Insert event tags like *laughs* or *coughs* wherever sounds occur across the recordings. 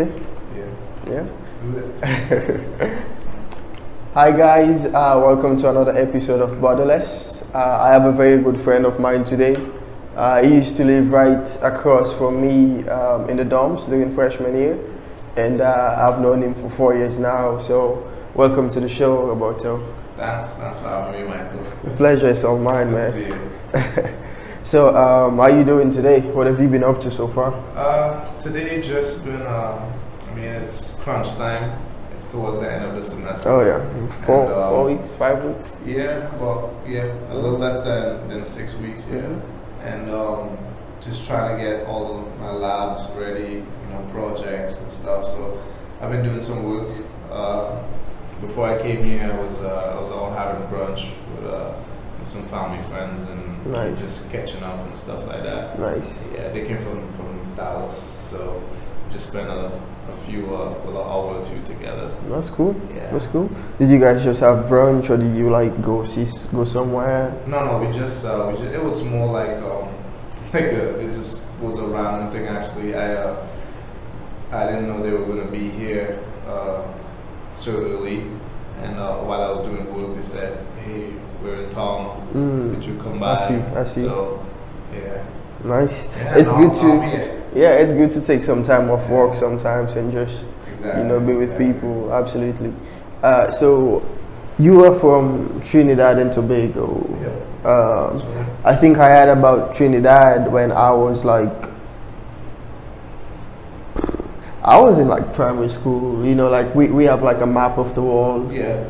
Ready? Yeah. Yeah. Let's do it. *laughs* Hi guys, uh, welcome to another episode of Borderless. Uh, I have a very good friend of mine today. Uh, he used to live right across from me um, in the dorms during freshman year, and uh, I've known him for four years now. So, welcome to the show, Roberto. Thanks, thanks for having me, Michael. The pleasure is all mine, man. *laughs* So, um, how are you doing today? What have you been up to so far? Uh, today just been, uh, I mean, it's crunch time towards the end of the semester. Oh yeah, four, And, um, four weeks, five weeks. Yeah, well, yeah, a little less than, than six weeks, yeah. Mhm. And um, just trying to get all of my labs ready, you know, projects and stuff. So I've been doing some work. Uh, before I came here, I was uh, I was out having brunch with, uh, with some family friends and Nice. just catching up and stuff like that. Nice. Yeah, they came from, from Dallas, so just spent a, a few uh, well, an hour or two together. That's cool. Yeah. That's cool. Did you guys just have brunch, or did you like go see go somewhere? No, no, we just, uh, we just it was more like um, *laughs* like a, it just was a random thing. Actually, I uh, I didn't know they were gonna be here uh, so early, and uh, while I was doing work, they said, "Hey, we're in town. Mm. Could you come by?" I see, I see. So, yeah, Nice. Yeah, it's no, good to yeah, it's good to take some time off work sometimes and just exactly. you know be with exactly. people. Absolutely. Uh, so you are from Trinidad and Tobago. Yep. Um, I think I heard about Trinidad when I was like, I was in like primary school. You know, like we, we have like a map of the world, Yeah.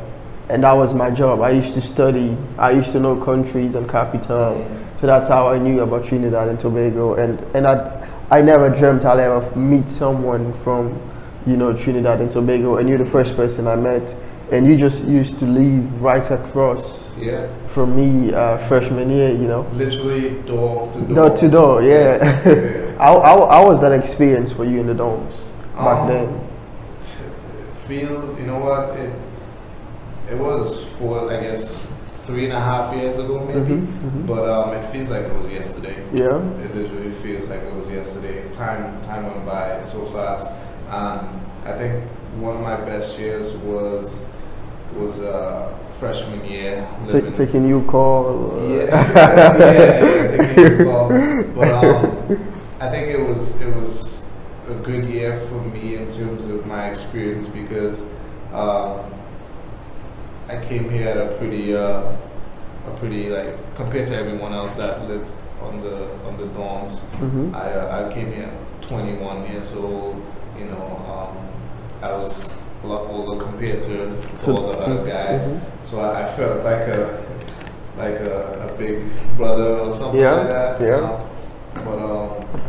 and that was my job. I used to study. I used to know countries and capital. So that's how I knew about Trinidad and Tobago. And and I I never dreamt I'll ever meet someone from, you know, Trinidad and Tobago. And you're the first person I met. And you just used to live right across Yeah. from me uh, freshman year. You know. Literally door to door. Door to door, yeah. Yeah. how, how, how was that experience for you in the dorms back Um, then? It feels, you know what? It it was for I guess three and a half years ago maybe, Mhm, mhm. but um, it feels like it was yesterday. Yeah. It literally feels like it was yesterday. Time time went by so fast. Um, I think one of my best years was was uh, freshman year. Living- taking you call. uh, yeah, *laughs* yeah, yeah, taking a call. But um, *laughs* I think it was it was a good year for me in terms of my experience because um, I came here at a pretty uh, a pretty like compared to everyone else that lived on the on the dorms. Mhm. I uh, I came here 21 years old. You know, um, I was a lot older compared to, to all the other guys. mhm. So I, I felt like a like a, a big brother or something Yeah, like that. you yeah. know. But um,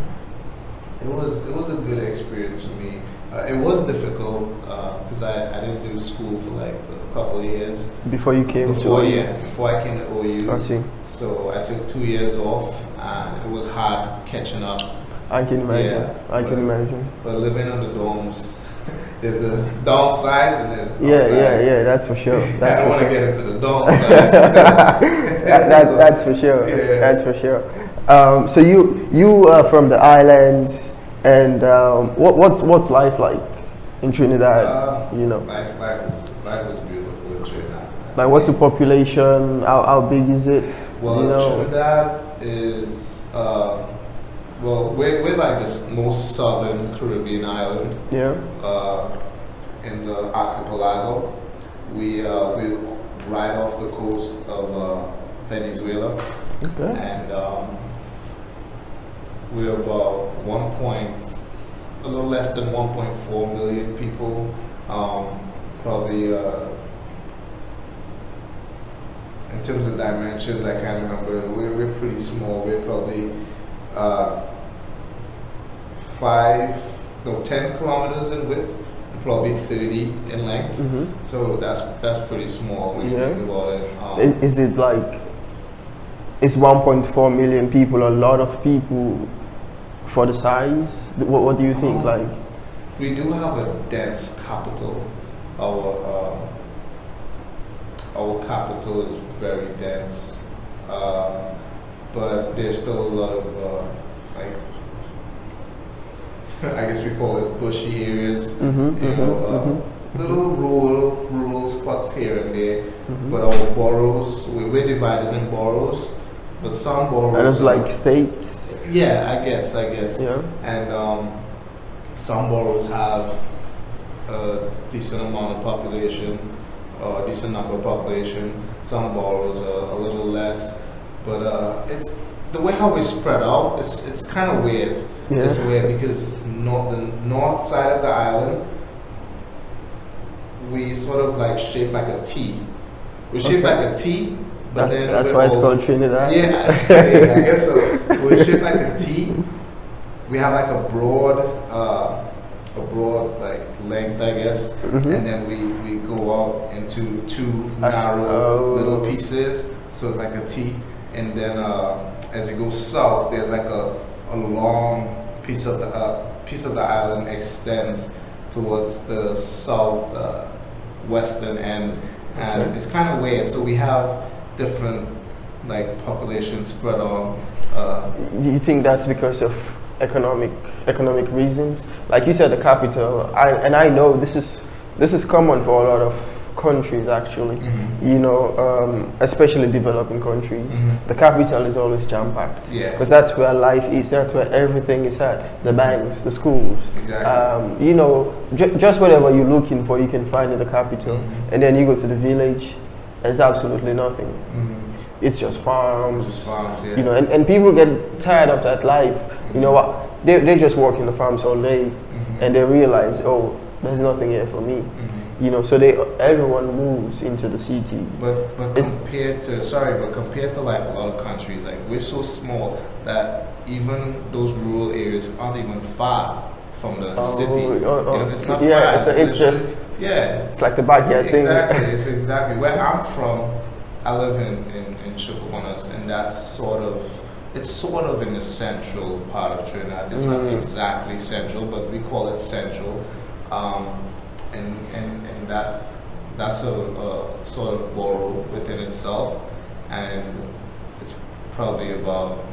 it was it was a good experience for me. Uh, it was difficult because I, I didn't do school for like a couple of years Before you came before to yeah before I came to OU. I see. So I took two years off and it was hard catching up. I can imagine. Yeah, I can imagine. But living on the dorms, *laughs* there's the downsides and there's the Yeah, yeah, upsides. yeah. That's for sure. *laughs* I don't want to sure. get into the downsides. *laughs* that, that, that's for sure. Yeah. That's for sure. Um, so you you are from the islands, and um, what what's what's life like in Trinidad? Uh, you know, life, life, is, life is beautiful in Trinidad. like what's the population? How, how big is it? Well, you know, Trinidad is, uh, well, we're, we're like the most southern Caribbean island yeah. uh, in the archipelago. We, uh, we right off the coast of uh, Venezuela, Okay. and um, we're about one point, a little less than 1.4 million people. Um, probably uh, in terms of dimensions, I can't remember. We're, we're pretty small. We're probably uh, five, no, 10 kilometers in width, probably 30 in length. hmm So that's that's pretty small when you Yeah. think about it. Um, Is, is it like is 1.4 million people a lot of people for the size? What, what do you think? Um, Like, We do have a dense capital. Our uh, our capital is very dense, uh, but there's still a lot of uh, like *laughs* I guess we call it bushy areas. Mhm, you mhm, know, uh, mhm. little rural rural spots here and there. Mm-hmm. But our boroughs, we, we're divided in boroughs, but some boroughs. And it's like states. Yeah, I guess, I guess. Yeah. And um, some boroughs have a decent amount of population, or a decent number of population. Some boroughs are a little less, but uh, it's the way how we spread out. It's it's kind of weird. Yeah. It's weird because north, the north side of the island, we sort of like shape like a T. We shape Okay. like a T, but That's, then that's why it's called Trinidad. yeah, *laughs* yeah, I guess so. We're shaped like a T. We have like a broad, uh, a broad like length, I guess, Mhm. and then we, we go out into two narrow oh. little pieces. So it's like a T, and then uh, as you go south, there's like a, a long piece of the uh, piece of the island extends towards the south uh, western end, and Okay. it's kind of weird. So we have different like populations spread on. Uh, You think that's because of economic economic reasons? Like you said, the capital, I, and I know this is this is common for a lot of countries actually. Mhm. You know, um, especially developing countries, Mhm. the capital is always jam packed. Yeah. Because that's where life is. That's where everything is at. The banks, the schools. Exactly. Um, you know, ju- just whatever you're looking for, you can find in the capital. Mhm. And then you go to the village, there's absolutely nothing. It's just farms. Just farms, yeah. You know, and, and people get tired of that life. You know what? They, they just work in the farms all day Mhm. and they realize, oh, there's nothing here for me. Mhm. You know, so they everyone moves into the city. But but It's- compared to sorry, but compared to like a lot of countries, like we're so small that even those rural areas aren't even far from the Oh, city. oh, You oh. know, it's not Yeah, far. so it's just- yeah. It's like the backyard Exactly, thing. it's exactly where I'm from. I live in in, in and that's sort of it's sort of in the central part of Trinidad. It's not Mm. exactly central, but we call it central, um, and and and that that's a, a sort of borough within itself, and it's probably about.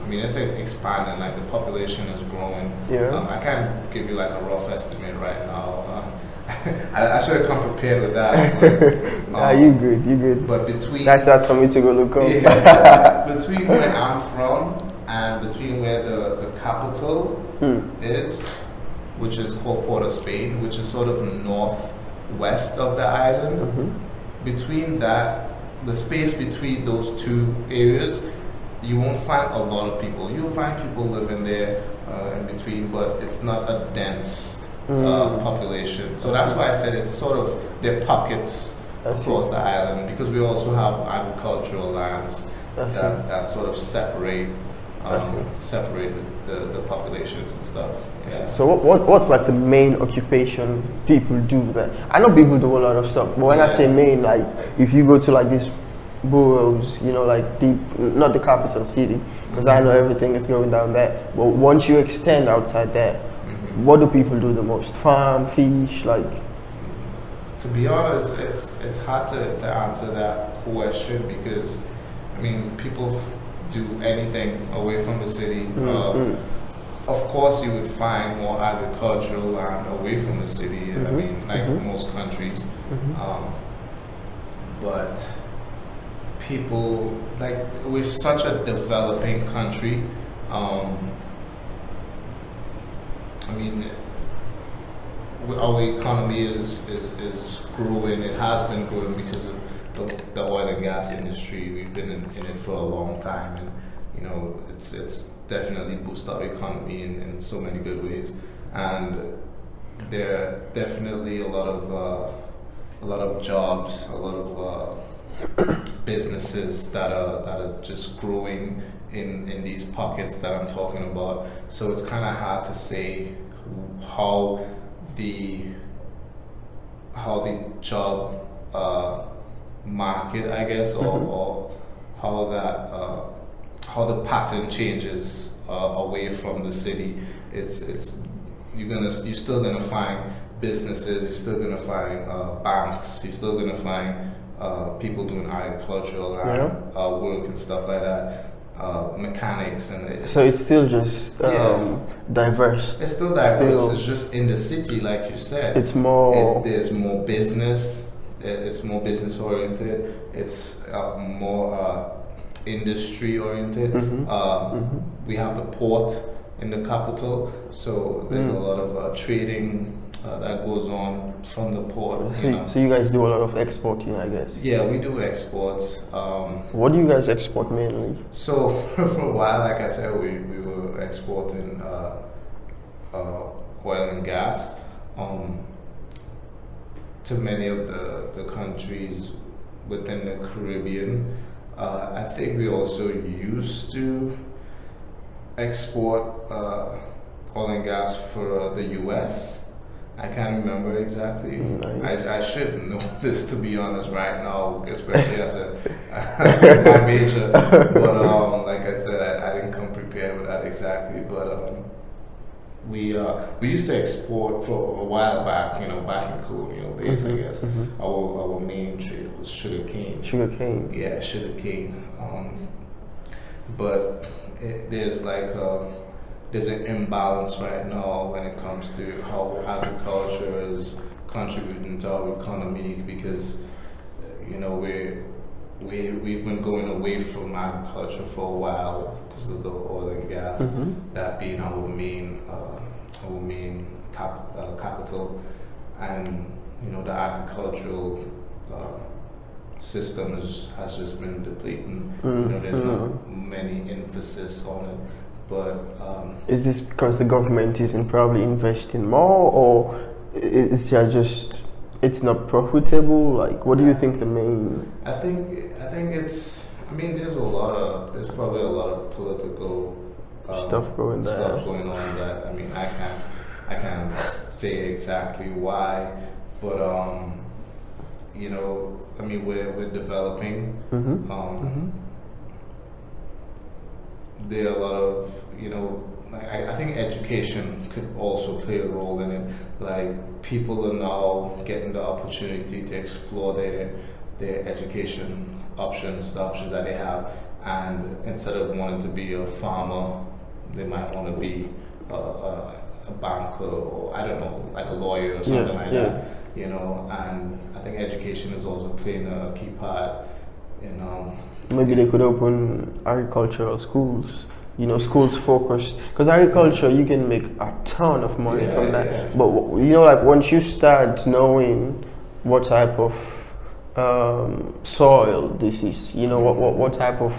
I mean, it's expanding. Like the population is growing. Yeah. Um, I can't give you like a rough estimate right now. Uh, *laughs* I, I should have come prepared with that. But, *laughs* Nah, um, you good, you good. But between That's that's for me to go look up. yeah, *laughs* between where I'm from and between where the, the capital Hmm. is, which is called Port of Spain, which is sort of northwest of the island. Mhm. Between that, the space between those two areas, you won't find a lot of people. You'll find people living there uh, in between, but it's not a dense uh, Mm. population. So that's why I said it's sort of there are pockets across the island because we also have agricultural lands that, that sort of separate um, separate the, the, populations and stuff. Yeah. So what, what what's like the main occupation people do there? I know people do a lot of stuff, but when I say main, like if you go to like these boroughs, you know, like deep, not the capital city, because I know everything is going down there. But once you extend outside there. What do people do the most? Farm, fish, like. To be honest, it's it's hard to, to answer that question because I mean people f- do anything away from the city. Mm, Uh, mm. Of course, you would find more agricultural land away from the city. I Mhm, mean, like mhm. most countries. Mhm. Um, but people like we're such a developing country. Um, I mean, our economy is, is, is growing. It has been growing because of the, the oil and gas industry. We've been in, in it for a long time, and you know, it's it's definitely boosted our economy in, in so many good ways. And there are definitely a lot of uh, a lot of jobs, a lot of uh, *coughs* businesses that are that are just growing in in these pockets that I'm talking about. So it's kind of hard to say how the how the job uh, market, I guess, or, Mhm. or how that uh, how the pattern changes uh, away from the city. It's it's you're gonna you're still gonna find businesses. You're still gonna find uh, banks. You're still gonna find uh, people doing agricultural and, uh, work and stuff like that. Uh, mechanics and it's, So it's still just um, Yeah. diverse. it's still diverse. still- it's just in the city, like you said. It's more. It, there's more business. It's more business oriented. It's uh, more uh, industry oriented. Mhm. Uh, Mhm. We have the port in the capital, so there's Mm. a lot of uh, trading uh, that goes on from the port. so, You know. so you guys do a lot of exporting, I guess. Yeah, we do exports. Um, What do you guys export mainly? so *laughs* for a while, like I said, we, we were exporting uh, uh, oil and gas um, to many of the, the countries within the Caribbean. Uh, I think we also used to export uh, oil and gas for the U.S. I can't remember exactly. Nice. I, I should know *laughs* this to be honest right now, especially as a *laughs* my major. But um, like I said, I, I didn't come prepared with that exactly. But um, we uh, we used to export for a while back, you know, back in colonial days. I Mhm, guess mhm. our our main trade was sugar cane. Sugar cane. Yeah, sugar cane. Um, but it, there's like a, there's an imbalance right now when it comes to how agriculture is contributing to our economy because you know we we we've been going away from agriculture for a while because of the oil and gas Mhm. that being our main uh, our main cap, uh, capital and you know the agricultural uh, system is, has just been depleting. you know, there's not many emphasis on it, but um, Is this because the government isn't probably investing more, or is it just it's not profitable? Like, what do you think the main? I think I think it's. I mean, there's a lot of there's probably a lot of political um, Stuff going there. Stuff going on that I mean I can't I can't say exactly why, but um, you know, I mean we're we're developing. Mm-hmm. Um, There are a lot of you know. I, I think education could also play a role in it. Like people are now getting the opportunity to explore their their education options, the options that they have, and instead of wanting to be a farmer, they might want to be a, a, a banker or I don't know, like a lawyer or something Yeah, like yeah. that. You know, and I think education is also playing a key part in um, Maybe they could open agricultural schools. You know, schools focused because agriculture you can make a ton of money Yeah, from that. yeah. But you know, like once you start knowing what type of um, soil this is, you know, what what, what type of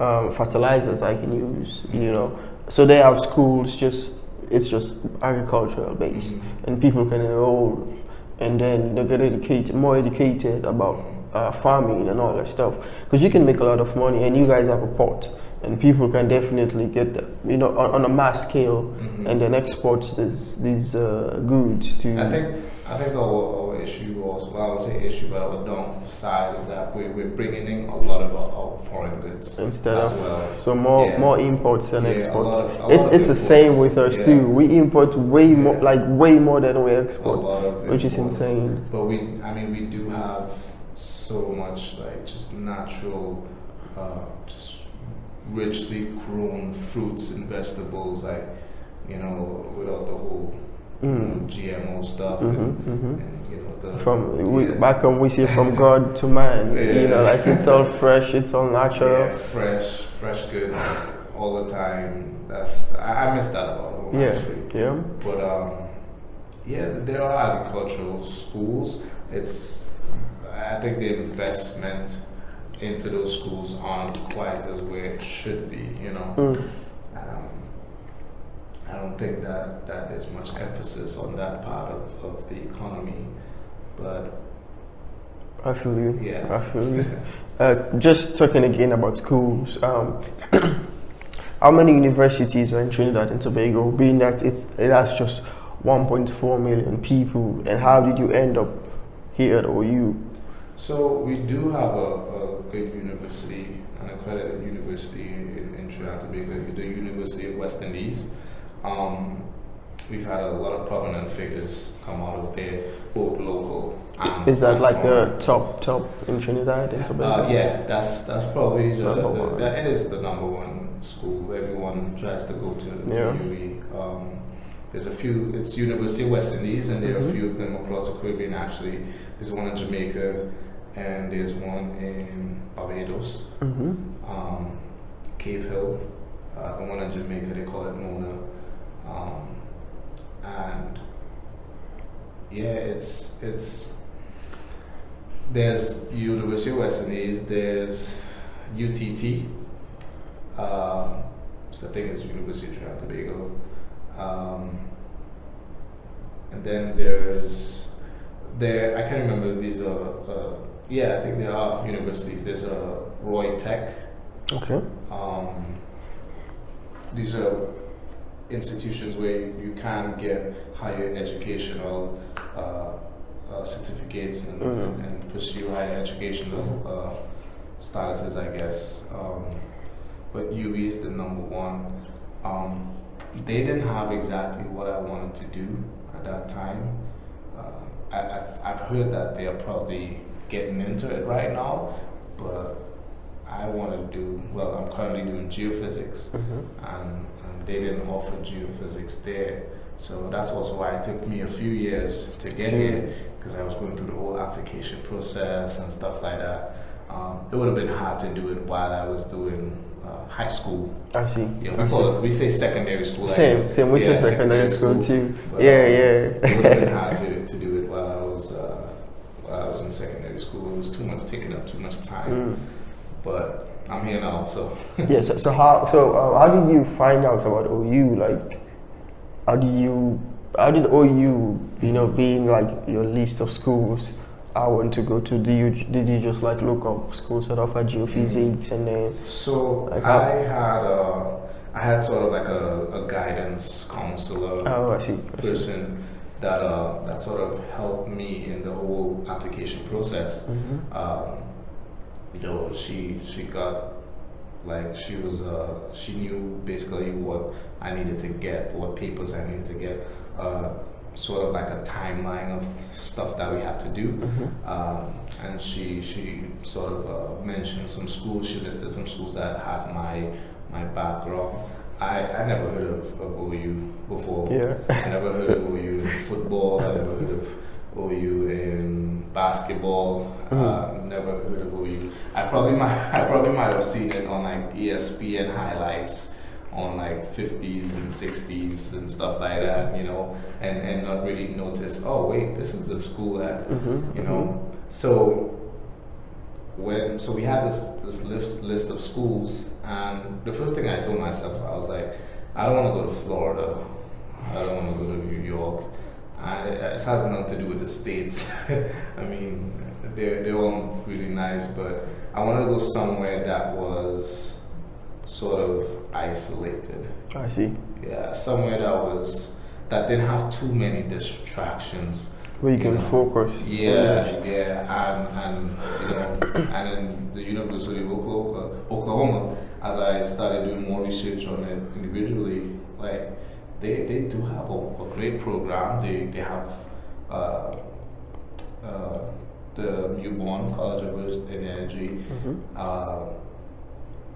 um, fertilizers I can use, you know. So they have schools just it's just agricultural based, Mhm. and people can enroll and then you know get educated, more educated about uh, farming and all that stuff. Because you can make a lot of money, and you guys have a port, and people can definitely get the, you know on, on a mass scale, Mhm. and then export these these uh, goods to. I think I think our, our issue also well, I would say issue, but our downside is that we we're bringing in a lot of our, our foreign goods Instead as of- well. So more Yeah. more imports than Yeah, a exports. lot a lot it's it's the same with us Yeah. too. We import way more, like way more than we a export, which is insane. But we, I mean, we do have so much like just natural, uh, just richly grown fruits and vegetables, like you know, without the whole you know, Mm. GMO stuff Mhm, and, mhm. and you know the From we, yeah. back home, we see from God to man. You know, like it's all *laughs* fresh, it's all natural. Yeah, fresh, fresh goods all the time. That's I, I miss that about home Yeah, actually. yeah. But um, yeah, there are agricultural schools. It's I think the investment into those schools aren't quite as where it should be. You know, Mm. um, I don't think that that there's much emphasis on that part of, of the economy. But I feel you. Yeah. I feel you. *laughs* Uh, just talking again about schools. Um, *clears throat* how many universities are in Trinidad and Tobago? Being that it's it has just 1.4 million people, and how did you end up here at OU? So we do have a, a good university, an accredited university in, in Trinidad Tobago, the University of West Indies. Um, we've had a lot of prominent figures come out of there, both local. And Is that like the top top in Trinidad and Tobago? Uh, yeah, that's that's probably the, Number the, it is the number one school everyone tries to go to. to Yeah. Um, there's a few. It's University of West Indies, and there are Mhm. a few of them across the Caribbean. Actually, there's one in Jamaica, and there's one in Barbados, Mm-hmm. um, Cave Hill. Uh, the one in Jamaica, they call it Mona, um, and yeah, it's it's there's University of West Indies, there's UTT, uh, so I think it's University of Trinidad and Tobago, um, and then there's there I can't remember if these are uh, yeah I think there are universities. There's a ROYTEC. Okay. Um, these are institutions where you can get higher educational uh, uh, certificates and, Mhm. and pursue higher educational uh, statuses, I guess. Um, but UWI is the number one. Um, they didn't have exactly what I wanted to do at that time. Uh, I, I've, I've heard that they are probably getting into it right now, but I want to do, well, I'm currently doing geophysics Mm-hmm. and, and they didn't offer geophysics there. So that's also why it took me a few years to get Sure. here because I was going through the whole application process and stuff like that. Um, it would have been hard to do it while I was doing uh, high school. I see. Yeah, I we see. it, we say secondary school. Same, same. We Yeah, said secondary school too. But, Yeah, um, yeah. it would have been hard *laughs* to, to do it while I was uh, while I was in secondary school. It was too much taking up too much time. Mm. But I'm here now, so *laughs* Yeah. So, so how so uh, how did you find out about OU? Like, how did you how did OU you know being like your list of schools? I want to go to. Do you did you just like look up schools that offer geophysics and then? So Like I had a, I had sort of like a, a guidance counselor Oh, I see. I see. That uh, that sort of helped me in the whole application process. Mhm. Um, you know, she she got like she was uh, she knew basically what I needed to get, what papers I needed to get. Uh, sort of like a timeline of stuff that we had to do. Mhm. Um, and she she sort of uh, mentioned some schools. She listed some schools that had my my background. I, I never heard of, of OU before. Yeah. I never heard of OU in football. I never heard of OU in basketball. Uh, never heard of OU. I probably might *laughs* I probably might have seen it on like ESPN highlights on like 50s and 60s and stuff like that, you know, and, and not really notice, oh wait, this is the school that Mhm, you know. So when so we had this this list list of schools, and the first thing I told myself, I was like, I don't want to go to Florida, I don't want to go to New York. And it, it has nothing to do with the states. *laughs* I mean, they're they're all really nice, but I wanted to go somewhere that was sort of isolated. I see. Yeah, somewhere that was that didn't have too many distractions. Where you can know. focus. Yeah, yeah, and and you know, and in the University of Oklahoma, Oklahoma, as I started doing more research on it individually, like they, they do have a, a great program. They they have uh, uh, the Mewbourne College of Earth and Energy. Mhm. Uh,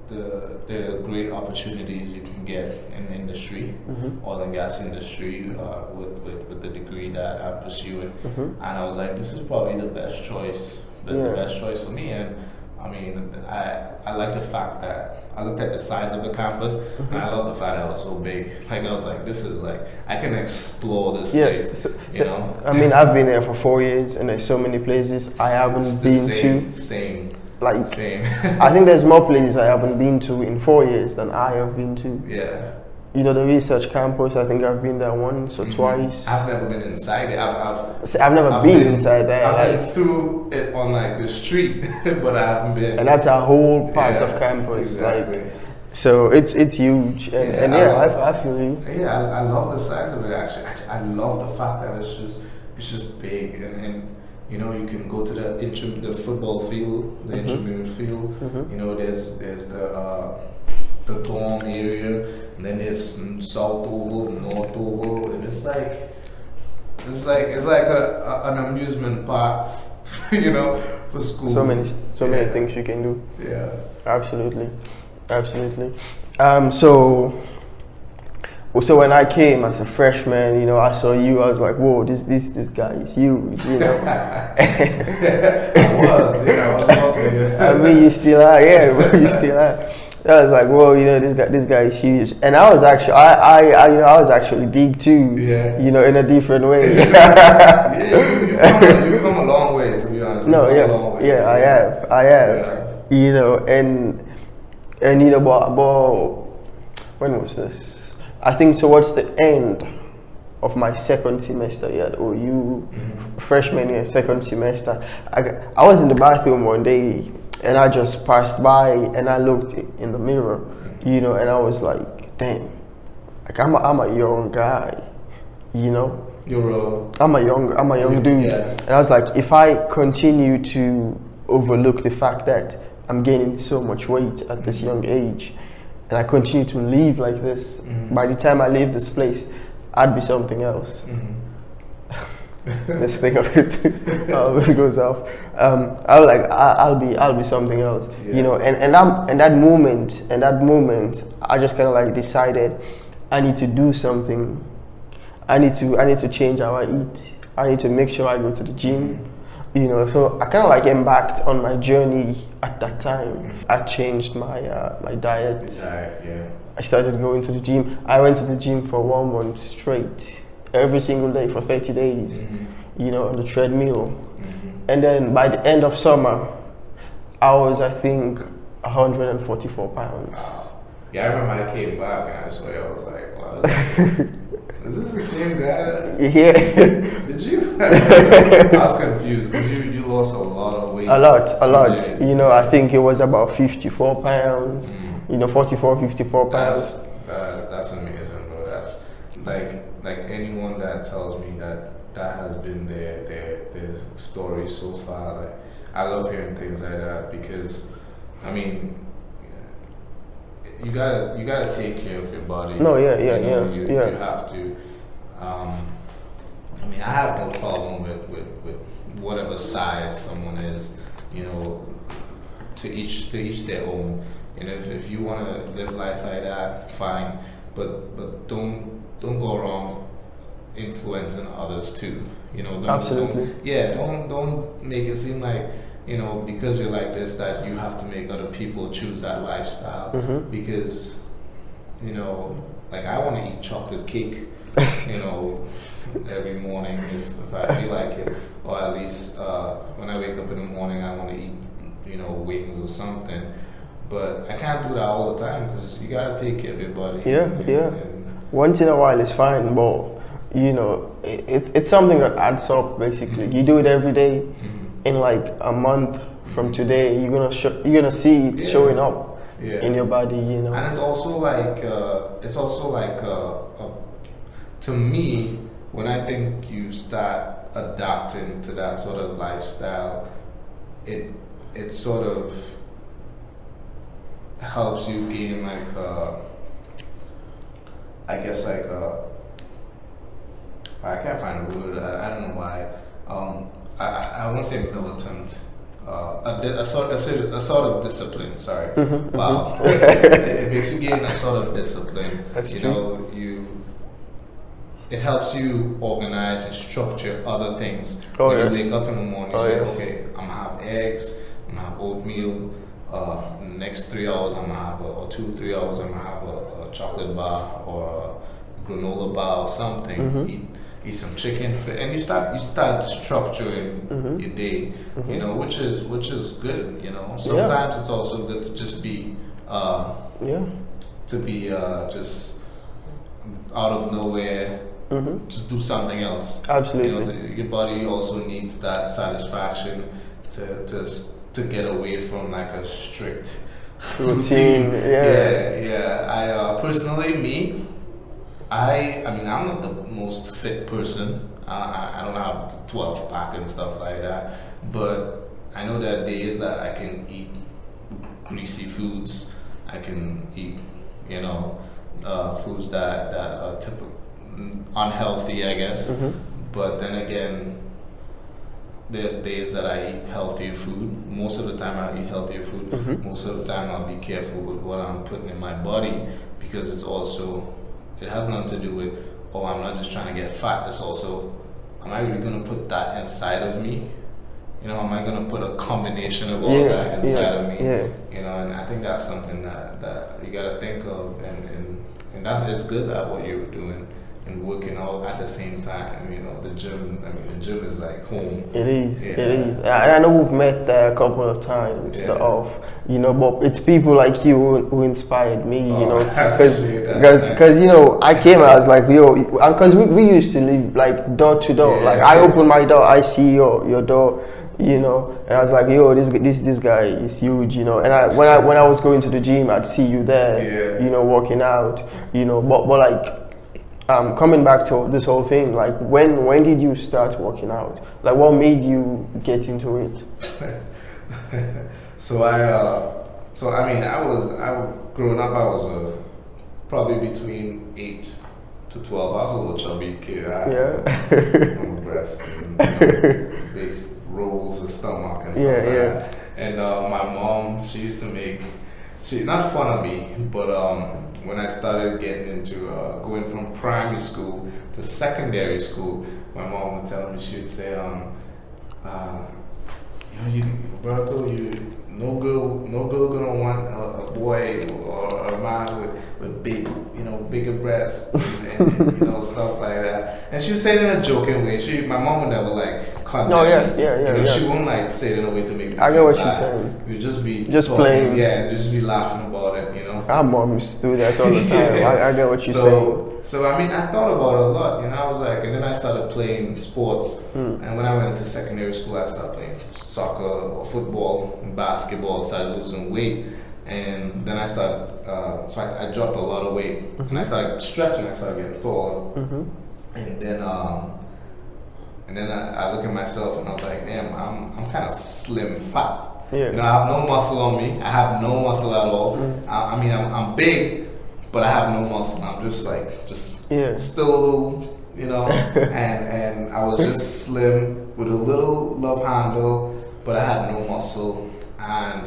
the are great opportunities you can get in the industry, Mhm. oil and gas industry, uh, with, with, with the degree that I'm pursuing. Mhm. And I was like, this is probably the best choice, the, the best choice for me. And I mean, I I like the fact that I looked at the size of the campus, and I love the fact that it was so big. *laughs* Like I was like, this is like I can explore this Yeah, place. so you know, I mean, I've been there for four years, and there's so many places I haven't the been same, to. Same, Like. I think there's more *laughs* places I haven't been to in four years than I have been to. yeah. You know, the research campus, I think I've been there once or Mhm. twice. I've never been inside it. I've, I've See, I've never I've been, inside there, I've like, been through it on like the street, *laughs* but I haven't been. and that's a whole part Yeah, of campus. exactly. Like, so it's it's huge, and Yeah, and I love- I, I feel you. Yeah, I, I love the size of it. Actually, actually, I love the fact that it's just it's just big, and, and you know you can go to the the football field, the Mhm. intramural field. Mhm. You know, there's there's the uh, the dorm area, and then there's South Oval, North Oval, and it's like it's like it's like a, a an amusement park, *laughs* you know, for school. So many, so Yeah. many things you can do. Yeah. Absolutely, absolutely. Um, so, so when I came as a freshman, you know, I saw you. I was like, "Whoa, this this this guy is huge," you know. *laughs* I was, you know, I was. *laughs* I mean, you still are, yeah, *laughs* but you still are. I was like, "Whoa, you know, this guy, this guy is huge," and I was actually, I, I, I you know, I was actually big too. Yeah. You know, in a different way. yeah, you, you've, come a, you've come a long way, to be honest. No, You've come a long yeah, yeah, I have, I have. Yeah. You know, and and you know, but, but when was this? I think towards the end of my second semester here at OU, freshman year, second semester, I, I was in the bathroom one day and I just passed by and I looked in the mirror, mm-hmm. you know, and I was like, damn, like I'm a, I'm a young guy, you know. You're a, I'm a young I'm a young dude. Yeah. And I was like, if I continue to overlook the fact that I'm gaining so much weight at this mm-hmm. young age and I continue to live like this, mm-hmm. by the time I leave this place, I'd be something else. Mm-hmm. *laughs* this thing of it *laughs* always goes off. Um, I was like, I, I'll be, I'll be something else, Yeah. you know. And and I'm, and that moment, and that moment, I just kind of like decided, I need to do something. I need to, I need to change how I eat. I need to make sure I go to the gym, mm-hmm. You know. So I kind of like embarked on my journey at that time. I changed my uh, my diet. Alright, yeah. I started going to the gym. I went to the gym for one month straight, every single day for 30 days, you know, on the treadmill. And then by the end of summer, I was, I think, 144 pounds. Yeah, I remember I came back and I saw you. I was like, wow, *laughs* is this the same guy? Yeah, *laughs* Did you? *laughs* I was confused because you, you lost a lot of weight. a lot, a lot. Yeah. You know, I think it was about 54 pounds, you know, 44, 54 That's pounds. uh, that's amazing, bro. That's like like anyone that tells me that that has been their their their story so far. Like I love hearing things like that because, I mean, you gotta you gotta take care of your body. No, yeah, yeah, you know, yeah, You, yeah. you have to. Um, I mean, I have no problem with, with, with whatever size someone is. You know, to each to each their own. You know, if, if you want to live life like that, fine. But but don't don't go wrong influencing others too. You know, don't, Absolutely. Don't, yeah, don't don't make it seem like you know because you're like this that you have to make other people choose that lifestyle Mhm. because you know like I want to eat chocolate cake. you *laughs* know, every morning if, if I feel like it, or at least uh, when I wake up in the morning, I want to eat, you know, wings or something. But I can't do that all the time because you gotta take care of your body. Yeah, And- yeah. and- Once in a while is fine, but you know, it, it, it's something that adds up basically. You do it every day. Mhm. In like a month from today, you're gonna show, you're gonna see it Yeah. showing up Yeah. in your body. You know. And it's also like uh, it's also like uh, uh, to me when I think you start adapting to that sort of lifestyle, it it sort of helps you gain like uh, I guess like uh, I can't find a word. I, I don't know why. Um, I, I, I won't say militant. Uh, a, a, sort, a, sort of, a sort of discipline. Sorry. Mm-hmm, Wow. *laughs* *laughs* it, it makes you gain a sort of discipline. That's you true. know, you. It helps you organize and structure other things. Oh, when yes. you wake up in the morning, you Oh, say, yes. okay, I'm gonna have eggs, I'm gonna have oatmeal. Uh, next three hours, I'm gonna have a, or two, three hours, I'm gonna have a, a chocolate bar or a granola bar or something. Mhm. Eat, eat some chicken, and you start you start structuring Mhm. your day. Mhm. You know, which is which is good. You know, sometimes it's also good to just be uh, yeah. to be uh, just out of nowhere. hmm Just do something else. Absolutely. You know, the, your body also needs that satisfaction to to to get away from like a strict *laughs* Routine, yeah. yeah, yeah. I uh, personally, me, I I mean, I'm not the most fit person. Uh, I, I don't have 12 pack and stuff like that. But I know there are days that I can eat greasy foods. I can eat you know, uh, foods that, that are typical unhealthy, I guess. Mhm. But then again, there's days that I eat healthier food. Most of the time, I eat healthier food. Mhm. Most of the time, I'll be careful with what I'm putting in my body because it's also it has nothing to do with oh, I'm not just trying to get fat. It's also am I really gonna put that inside of me? You know, am I gonna put a combination of all Yeah, that inside yeah, of me? yeah. You know, and I think that's something that, that you gotta think of, and, and and that's it's good at what you're doing and working out at the same time. You know, the gym. I mean, the gym is like home. It is. Yeah. It is. And I know we've met there a couple of times. The Yeah. off, you know, but it's people like you who, who inspired me. you Oh, know, *laughs* because because because you know I came and I was like yo, and because we, we used to live like door to door. Yeah. Like I open my door, I see your your door. You know, and I was like, "Yo, this this this guy is huge." You know, and I when I when I was going to the gym, I'd see you there. Yeah. You know, working out. You know, but but like um, coming back to this whole thing, like when when did you start working out? Like what made you get into it? *laughs* so I, uh, so I mean, I was, I growing up, I was uh, probably between eight to twelve. I was a little chubby kid. I Yeah. *laughs* no breasts and you know, *laughs* big rolls of stomach and stuff Yeah, like yeah. that. And uh, my mom, she used to make, she not fun of me, but um, when I started getting into uh, going from primary school to secondary school, my mom would tell me she would say, um, uh, you know, you, Roberto, you no girl, no girl gonna want a, a boy or a man with, with big, you know, bigger breasts and, and, you know *laughs* stuff like that. And she would say it in a joking way. She, my mom would never like condemn No, yeah, me. yeah, yeah, You know, She won't like say it in a way to make me. I get what you're saying. You just be Just talking, playing. yeah, just be laughing about it, you know. Our moms do that all the *laughs* time. I, I get what you're saying. So, I mean, I thought about it a lot, you know. I was like, and then I started playing sports. Hmm. And when I went to secondary school, I started playing soccer or football, and basketball. Started losing weight, and then I started. Uh, so I, I dropped a lot of weight, and I started stretching. I started getting taller, Mm-hmm. and then. Um, and then I, I look at myself and I was like, damn, I'm, I'm kind of slim fat. Yeah. You know, I have no muscle on me. I have no muscle at all. Mm. I, I mean, I'm, I'm big, but I have no muscle. I'm just like, just Yeah. still a little, you know, *laughs* and, and I was just slim with a little love handle, but I had no muscle. And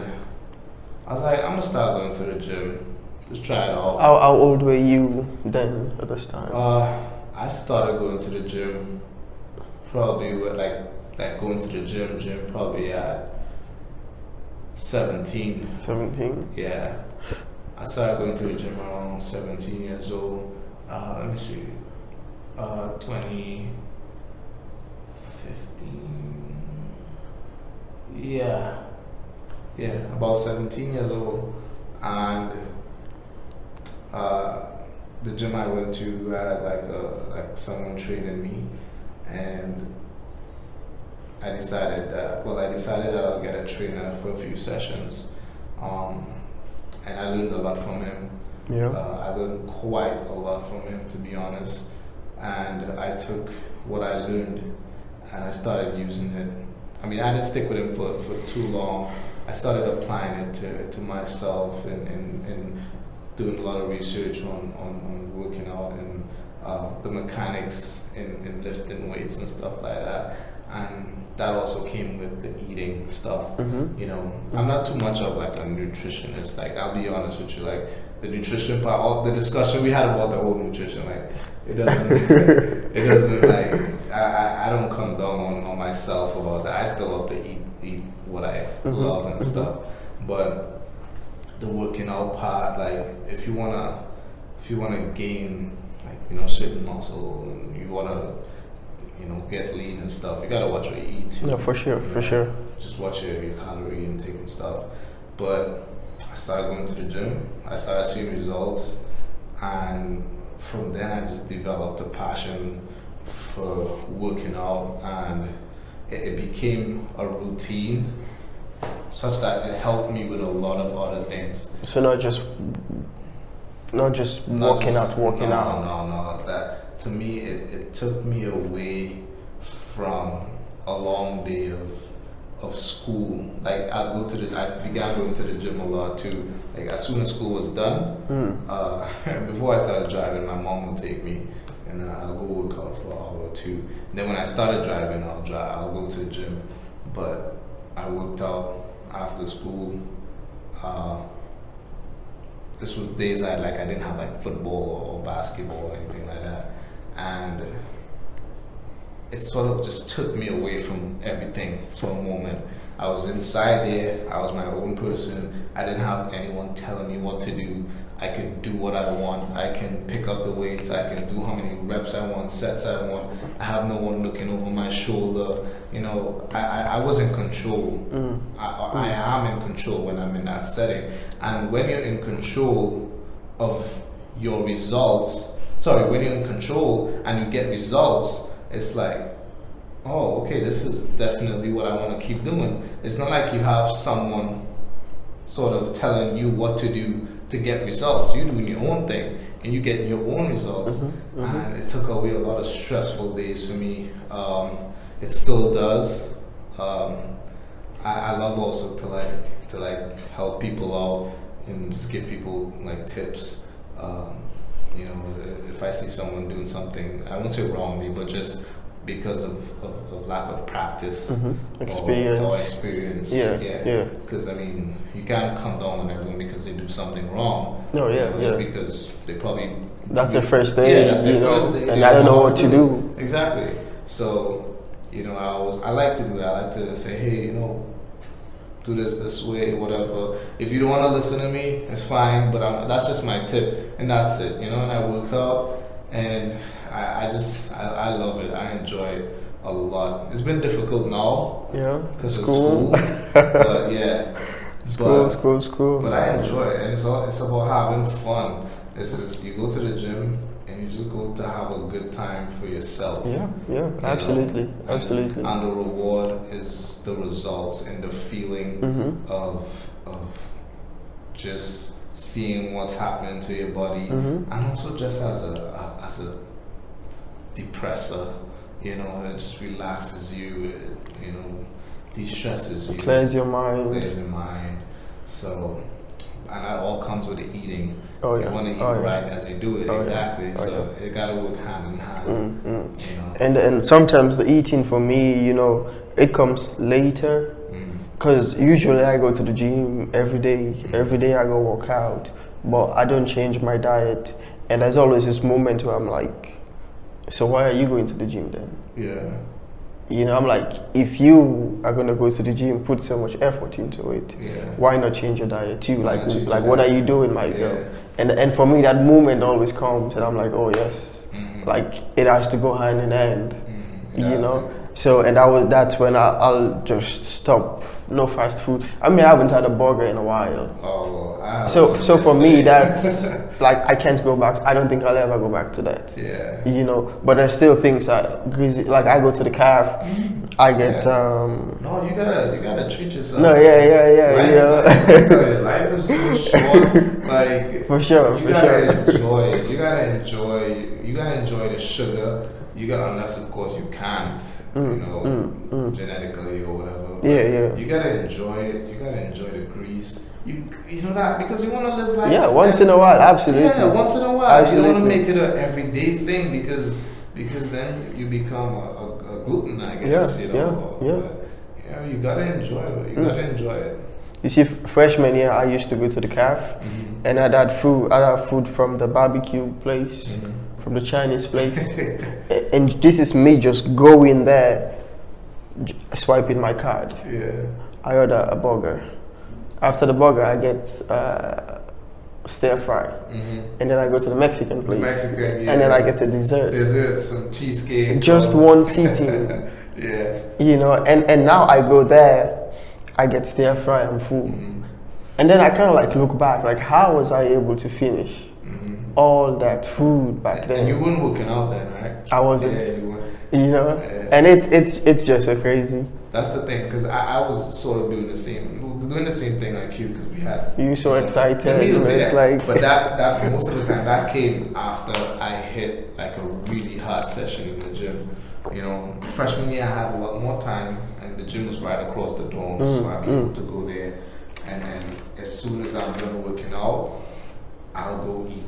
I was like, I'm gonna start going to the gym. Just try it out. How, how old were you then at this time? Uh, I started going to the gym probably with like like going to the gym gym probably at 17 17. yeah I started going to the gym around 17 years old. Uh, let me see. Uh, 20 15 yeah. Yeah about 17 years old. And uh, the gym I went to had like a like someone training me, and I decided that well I decided that I'll get a trainer for a few sessions, um, and I learned a lot from him. Yeah. Uh, I learned quite a lot from him to be honest, and I took what I learned and I started using it. I mean I didn't stick with him for, for too long. I started applying it to, to myself and, and, and doing a lot of research on, on, on working out and uh, the mechanics in, in lifting weights and stuff like that. And that also came with the eating stuff. Mhm. You know, I'm not too much of like a nutritionist. Like I'll be honest with you, like the nutrition part, all the discussion we had about the whole nutrition, like it doesn't, *laughs* it doesn't like I, I, don't come down on, on myself about that. I still love to eat eat what I Mhm, love and mhm. stuff, but the working out part, like if you wanna if you wanna gain like you know certain muscle and you wanna you know get lean and stuff, you gotta watch what you eat. too. No, for sure, You for know, sure. Just watch your, your calorie intake and stuff. But I started going to the gym. I started seeing results, and from then I just developed a passion for working out, and it, it became a routine, such that it helped me with a lot of other things. So not just not just Not working just- out, working no, out. No, no, that to me it, it took me away a long day of of school. Like I'd go to the, I began going to the gym a lot too. Like as soon as school was done, Mm. uh, *laughs* before I started driving, my mom would take me, and uh, I'll go work out for an hour or two. And then when I started driving, I'll drive, I'll go to the gym. But I worked out after school. Uh, this was days I like I didn't have like football or basketball or anything like that, and it sort of just took me away from everything for a moment. I was inside there. I was my own person. I didn't have anyone telling me what to do. I could do what I want. I can pick up the weights. I can do how many reps I want, sets I want. I have no one looking over my shoulder. You know, I, I, I was in control. Mm. I, I I am in control when I'm in that setting. And when you're in control of your results, sorry, when you're in control and you get results, it's like, oh, okay, this is definitely what I want to keep doing. It's not like you have someone sort of telling you what to do to get results. You're doing your own thing and you're getting your own results. And it took away a lot of stressful days for me. Um, it still does. Um, I, I love also to like to like help people out and just give people like tips. Um, you know, if I see someone doing something, I won't say wrongly, but just because of, of, of lack of practice Mhm. Experience. or, experience. Yeah, yeah. Because I mean, you can't come down on everyone because they do something wrong. No, yeah, You know, it's because they probably That's their first day, Yeah, that's their you know, day. and I don't know what to do. Exactly. So, you know, I was I like to do that. I like to say, hey, you know, do this this way, whatever. If you don't want to listen to me, it's fine. But I'm, that's just my tip, and that's it. You know, and I work out, and I, I just I, I love it. I enjoy it a lot. It's been difficult now Yeah, because of school, *laughs* but yeah, school, but, school, school. but I enjoy it, and it's all it's about having fun. It's just you go to the gym and you just go to have a good time for yourself. Yeah, yeah, know? absolutely, And- absolutely. And the reward is the results and the feeling Mhm. of of just seeing what's happening to your body, Mhm. and also just as a, a as a depressor, you know, it just relaxes you, it, you know, de-stresses you, Clears your mind. clears your mind. So, and that all comes with the eating. Oh, yeah. You want to eat Oh, yeah. right as you do it, Oh, yeah. exactly. Oh, so it gotta work hand in hand. Mm, mm. You know. And and sometimes the eating for me, you know, it comes later. Mm. Cause usually I go to the gym every day. Every day I go work out, but I don't change my diet. And there's always this moment where I'm like, so why are you going to the gym then? Yeah. You know, I'm like, if you are gonna go to the gym, put so much effort into it. Yeah. Why not change your diet too? Like, like what are you doing, my girl? And and for me, that moment always comes, and I'm like, oh yes, Mhm. like it has to go hand in hand. Mm, it You know, so and that was that's when I, I'll just stop. No fast food. I mean, I haven't had a burger in a while. Oh, So so for me, that's *laughs* like I can't go back. I don't think I'll ever go back to that. yeah. You know, but there's still things I greasy. Like I go to the calf, I get Yeah. um. No, you gotta you gotta treat yourself. No, yeah, yeah, yeah. Life, You know. *laughs* You, life is so *laughs* short. Like For sure, you for gotta sure. enjoy. You gotta enjoy. You gotta enjoy the sugar. You gotta, unless of course you can't, you Mm, know, mm, mm. genetically or whatever. Yeah, yeah. You gotta enjoy it. You gotta enjoy the grease. You you know that because you want to live life. Yeah, once in a while, absolutely. Yeah, once in a while. Absolutely. You don't want to make it an everyday thing because because then you become a, a, a gluten, I guess. Yeah, you know. yeah, yeah. But, you gotta enjoy it. You Mm. gotta enjoy it. You see, freshman year, I used to go to the calf, Mhm. and I'd had food. I'd have food from the barbecue place, Mhm. From the Chinese place, *laughs* and this is me just going there, j- swiping my card. Yeah. I order a burger. After the burger, I get uh, stir fry, Mm-hmm. and then I go to the Mexican place, Mexican, and then. I get a dessert. Dessert, some cheesecake. Just or- one *laughs* sitting. yeah. You know, and, and now I go there, I get stir fry, I'm full. Mhm. And then I kind of like look back, like how was I able to finish. All that food back then? And you weren't working out then, right? I wasn't. Yeah, you weren't. you know, Yeah. and it's it's it's just so crazy. That's the thing, because I, I was sort of doing the same, doing the same thing like you, because we had. You so know, excited, meals, it's yeah. like- But that that most of the time that came after I hit like a really hard session in the gym. You know, freshman year I had a lot more time, and and the gym was right across the dorm, so mm, I'd be mm. able to go there. And then as soon as I'm done working out, I'll go eat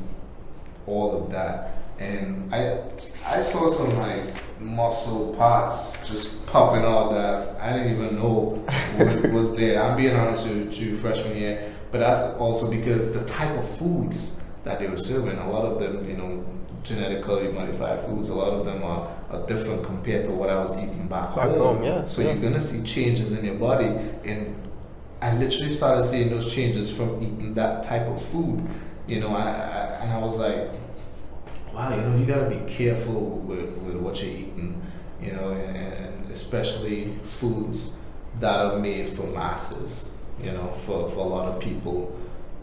all of that. And I I saw some like muscle parts just popping out that I didn't even know what *laughs* was there. I'm being honest with you, freshman year, but that's also because the type of foods that they were serving, a lot of them, you know, genetically modified foods, a lot of them are, are different compared to what I was eating back, Back home. home, yeah, So yeah. you're gonna see changes in your body and I literally started seeing those changes from eating that type of food. You know, I, I and I was like, wow, you know, you gotta be careful with, with what you're eating, you know, and, and especially foods that are made for masses, you know, for, for a lot of people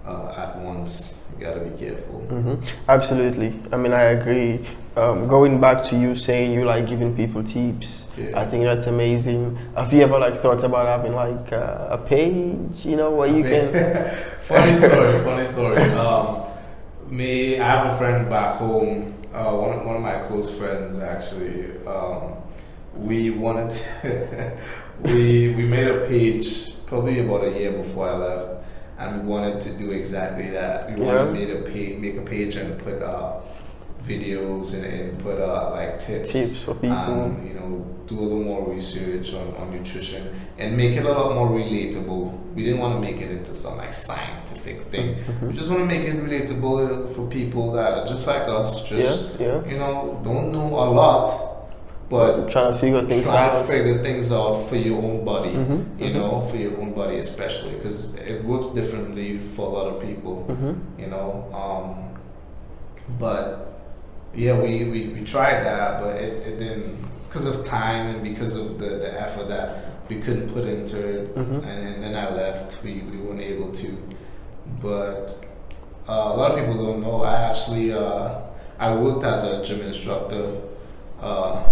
uh, at once. You gotta be careful. hmm Absolutely. I mean, I agree. Um, going back to you saying you like giving people tips, Yeah. I think that's amazing. Have you ever like thought about having like uh, a page, you know, where you can? *laughs* funny story, funny story. Um, me, I have a friend back home. Uh, one of, one of my close friends actually. Um, we wanted to *laughs* we we made a page probably about a year before I left, and we wanted to do exactly that. We wanted to make a page, make a page and put uh, videos and, and put uh, like tips, Tips for people. and, you know, do a little more research on, on nutrition and make it a lot more relatable. We didn't want to make it into some like scientific thing. Mm-hmm. We just want to make it relatable for people that are just like us, just Yeah, yeah. you know, don't know a lot, but trying to figure things try out. to figure things out for your own body. Mhm, You know, for your own body especially, because it works differently for a lot of people. Mhm. You know, um, but yeah, we, we, we tried that, but it, it didn't because of time and because of the, the effort that we couldn't put into it. Mhm. And, and then I left. We, we weren't able to. But uh, a lot of people don't know. I actually uh, I worked as a gym instructor uh,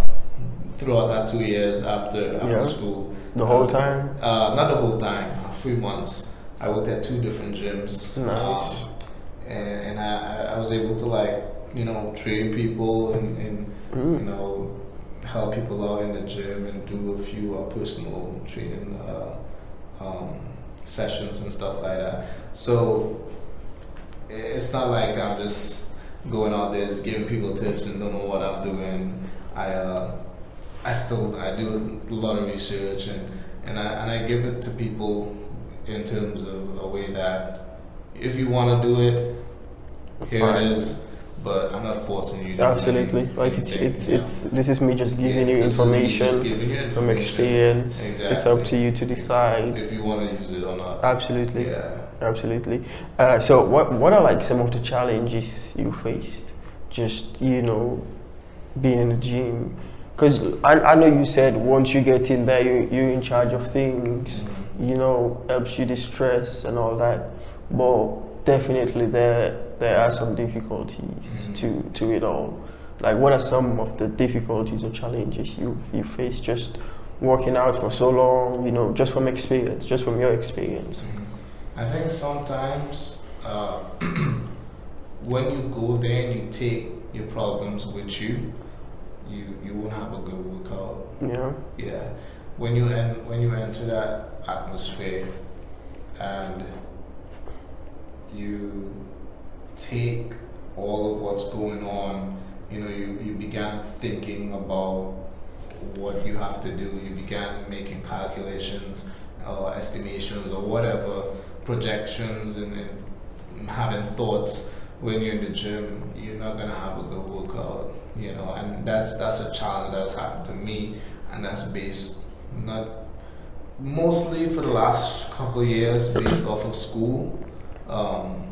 throughout that two years after after Yeah. school. The whole Um, time. Uh, not the whole time. uh, Three months. I worked at two different gyms. Nice. Um, and and I, I- I was able to like you know train people and, and Mm. you know help people out in the gym and do a few uh, personal training uh, um, sessions and stuff like that. So it's not like I'm just going out there just giving people tips and don't know what I'm doing. I uh, I still I do a lot of research and and I and I give it to people in terms of a way that if you want to do it, here Fine. it is. But I'm not forcing you. to Absolutely. Like it's it's yeah. it's this is me just giving Yeah, you information giving you from experience. It's up to you to decide. if you want to use it or not. Absolutely. Yeah. Absolutely. Uh, so, what what are like some of the challenges you faced? Just you know, being in the gym, because I, I know you said once you get in there, you you're in charge of things. You know, helps you distress and all that. But definitely there there are some difficulties Mhm. to to it all. Like, what are some of the difficulties or challenges you you face just working out for so long? You know, just from experience, just from your experience. Mhm. I think sometimes uh, *clears throat* when you go there and you take your problems with you, you you won't have a good workout. Yeah. Yeah, when you en- when you enter that atmosphere and you take all of what's going on, you know, you, you began thinking about what you have to do. You began making calculations or estimations or whatever projections and, and having thoughts when you're in the gym. You're not gonna have a good workout, you know, and that's that's a challenge that's happened to me, and that's based not mostly for the last couple of years based off of school. Um,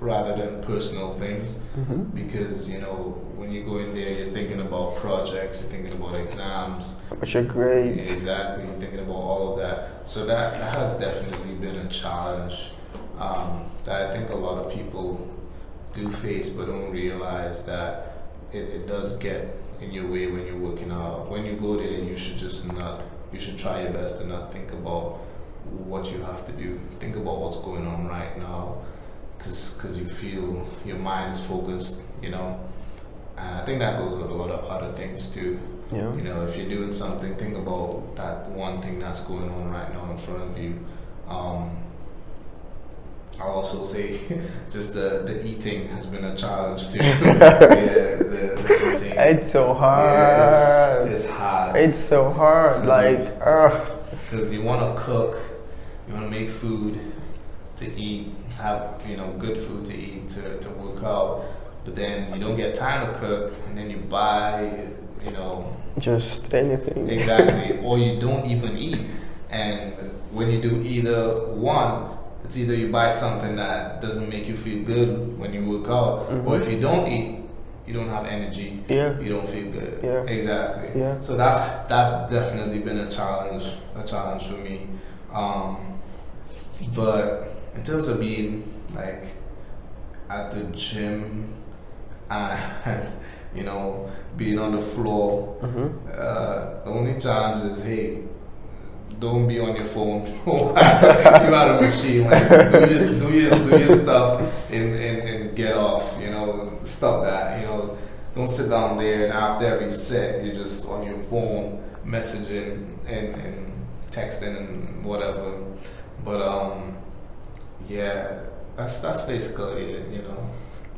rather than personal things hmm because you know when you go in there you're thinking about projects you're thinking about exams But you're great. exactly you're thinking about all of that so that, that has definitely been a challenge um, that i think a lot of people do face but don't realize that it, it does get in your way when you're working out when you go there you should just not you should try your best to not think about what you have to do think about what's going on right now because you feel your mind is focused, you know. And I think that goes with a lot of other things too. Yeah. You know, if you're doing something, think about that one thing that's going on right now in front of you. Um, I'll also say *laughs* just the, the eating has been a challenge too. *laughs* yeah, the, the eating. It's so Yeah, hard. it's, it's hard. It's so hard. Like, because you want to cook, you want to make food to eat, have you know good food to eat to, to work out, but then you don't get time to cook, and then you buy, you know, just anything. exactly, *laughs* or you don't even eat. And when you do either one, it's either you buy something that doesn't make you feel good when you work out, or if you don't eat, you don't have energy. Yeah. You don't feel good. Yeah. Exactly. Yeah. So that's that's definitely been a challenge, a challenge for me. Um, but in terms of being like at the gym and *laughs* you know being on the floor, hmm uh, the only challenge is hey. Don't be on your phone. *laughs* you out a machine. Like, do your do your do your stuff and, and, and get off. You know, stop that. You know, don't sit down there and after every set you're just on your phone messaging and, and texting and whatever. But um, yeah, that's that's basically it. You know,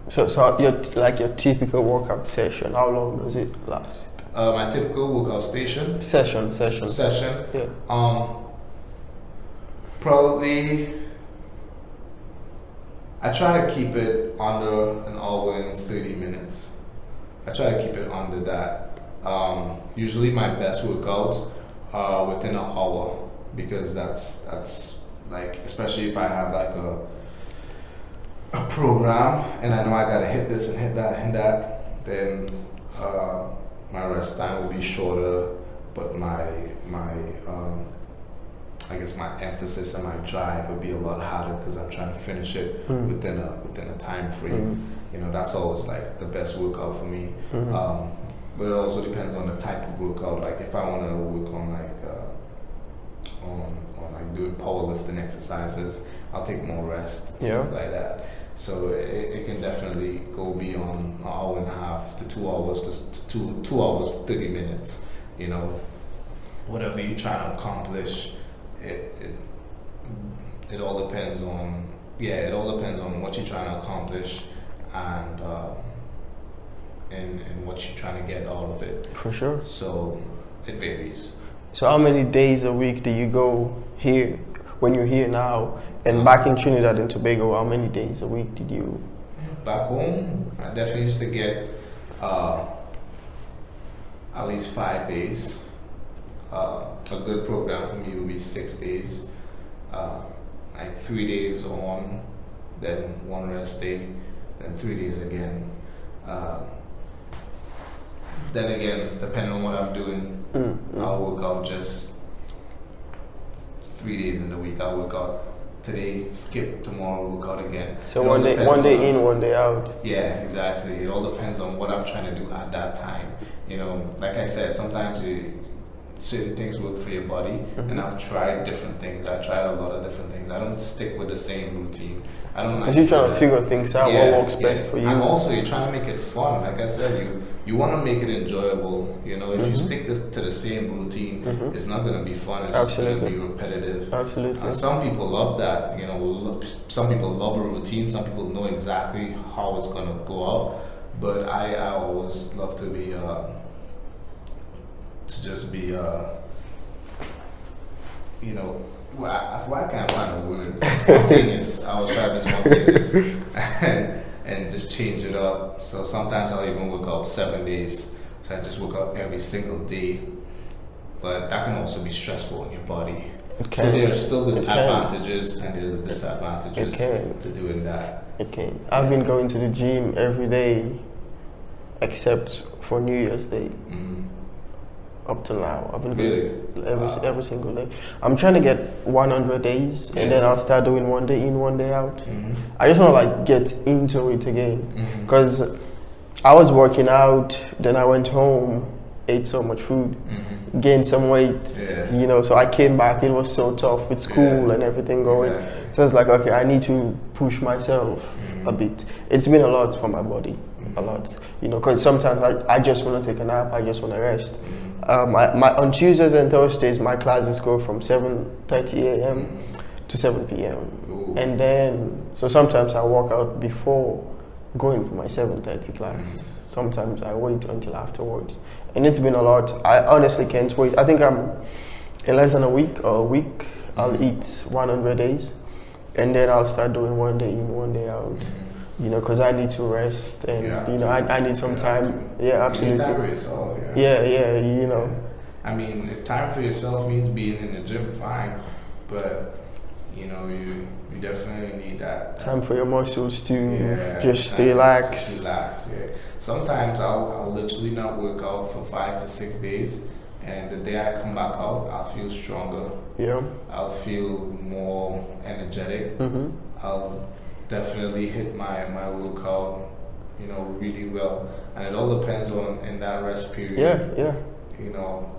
So, so your like your typical workout session. How long does it last? Uh, my typical workout station Session, session. session. Yeah. Um, probably. I try to keep it under an hour and 30 minutes. I try to keep it under that. Um, usually my best workouts are within an hour because that's that's like especially if I have like a a program and I know I gotta hit this and hit that and hit that, then uh, my rest time will be shorter, but my my um, I guess my emphasis and my drive will be a lot harder because I'm trying to finish it Mm. within a within a time frame. Mm. You know, that's always like the best workout for me. Mhm. Um, but it also depends on the type of workout. Like if I want to work on like uh, on doing powerlifting exercises, I'll take more rest, Yeah. stuff like that. So it, it can definitely go beyond an hour and a half to two hours just two two hours thirty minutes. You know, whatever you're trying to accomplish, it it it all depends on yeah, it all depends on what you're trying to accomplish and. Uh, and, and what you're trying to get out of it. For sure. So it varies. So how many days a week do you go here when you're here now? And back in Trinidad and Tobago, how many days a week did you? Back home, I definitely used to get uh, at least five days. Uh, a good program for me would be six days, uh, like three days on, then one rest day, then three days again. Uh, then again, depending on what I'm doing, Mm, mm. I'll work out just three days in the week. I'll work out today, skip tomorrow, work out again. So It one day, one on- day in, one day out. Yeah, exactly. It all depends on what I'm trying to do at that time. You know, like I said, sometimes you, certain things work for your body, Mhm. and I've tried different things. I've tried a lot of different things. I don't stick with the same routine. I don't. Because you're trying to figure things out Yeah, what works yeah. best for you. And also, you're trying to make it fun. Like I said, you you want to make it enjoyable. You know, if you Mhm. stick this, to the same routine, Mhm. it's not going to be fun. It's just going to Absolutely. be repetitive. Absolutely. And some people love that. You know, some people love a routine. Some people know exactly how it's going to go out. But I, I always love to be uh, to just be uh, you know. Well, I, why I can't find a word? Spontaneous. I was trying to be spontaneous *laughs* and and just change it up. So sometimes I'll even work out seven days. So I just work out every single day. But that can also be stressful on your body. It So there are still the can. advantages and there are the disadvantages can. to doing that. Okay. I've been going to the gym every day, except for New Year's Day. Mm. Up till now, I've been Really? going every Wow. every single day. I'm trying to get 100 days, and then I'll start doing one day in, one day out. hmm I just want to like get into it again, because I was working out, then I went home, ate so much food, hmm gained some weight, Yeah. you know. So I came back. It was so tough with school Yeah. and everything going. Exactly. So it's like, okay, I need to push myself a Mhm. bit. It's been a lot for my body, a Mhm. lot, you know, because sometimes I, I just want to take a nap, I just want to rest. Um, I, my, on Tuesdays and Thursdays, my classes go from 7:30 a.m. to 7 p.m. Ooh. And then, so sometimes I walk out before going for my 7:30 class. Sometimes I wait until afterwards, and it's been a lot. I honestly can't wait. I think I'm in less than a week or a week. I'll eat 100 days, and then I'll start doing one day in, one day out. You know, because I need to rest, and You you know, I, I need some time. Yeah, absolutely. time for yourself, yeah. Yeah, yeah, you know. I mean, if time for yourself means being in the gym, fine. But you know, you you definitely need that. Time for your muscles to Yeah, just relax. Relax. Yeah. Sometimes I'll I'll literally not work out for five to six days, and the day I come back out, I'll feel stronger. Yeah. I'll feel more energetic. hmm I'll definitely hit my my workout, you know, really well. And it all depends on in that rest period. Yeah, yeah. You know,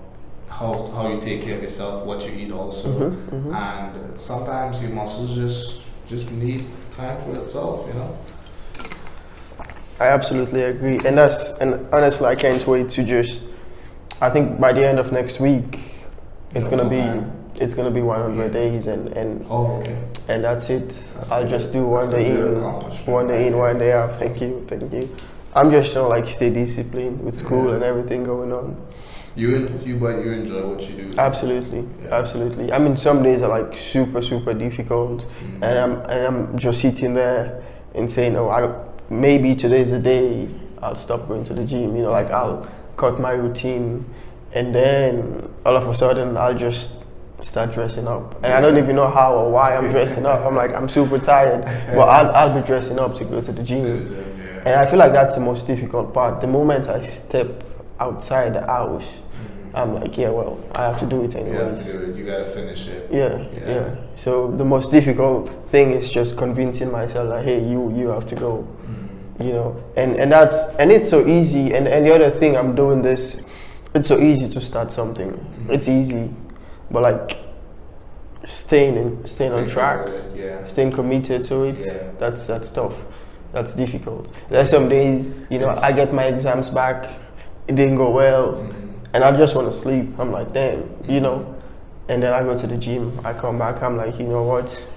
how how you take care of yourself, what you eat also, Mhm, mhm. and sometimes your muscles just just need time for itself. You know. I absolutely agree, and that's and honestly, I can't wait to just. I think by the end of next week, it's Yeah, gonna be time. It's gonna be 100 Yeah. days, and and Oh, okay. and that's it. That's I'll just do one day in, one day in, one day out. Thank you, thank you. I'm just trying to like stay disciplined with school Yeah. and everything going on. You en- you but you enjoy what you do. Absolutely, Yeah. absolutely. I mean, some days are like super, super difficult, Mhm. and I'm and I'm just sitting there and saying, "Oh, I don't, maybe today's the day I'll stop going to the gym." You know, like I'll cut my routine, and then all of a sudden I'll just start dressing up, and I don't even know how or why I'm dressing up. I'm like, I'm super tired, but I'll I'll be dressing up to go to the To gym. the gym, yeah. And I feel like that's the most difficult part. The moment I step outside the house, Mhm. I'm like, yeah, well, I have to do it You have anyways. to do it. You gotta finish it. Yeah, Yeah. yeah, So the most difficult thing is just convincing myself that hey, you you have to go. Mhm. You know, and and that's and it's so easy. And and the other thing, I'm doing this. It's so easy to start something. Mhm. It's easy, but like staying in staying on track, committed, Yeah. staying committed to it. Yeah. That's that's tough. That's difficult. There's some days, you know, It's- I get my exams back. It didn't go well Mhm. and I just want to sleep. I'm like, damn, you know. And then I go to the gym. I come back. I'm like, you know what?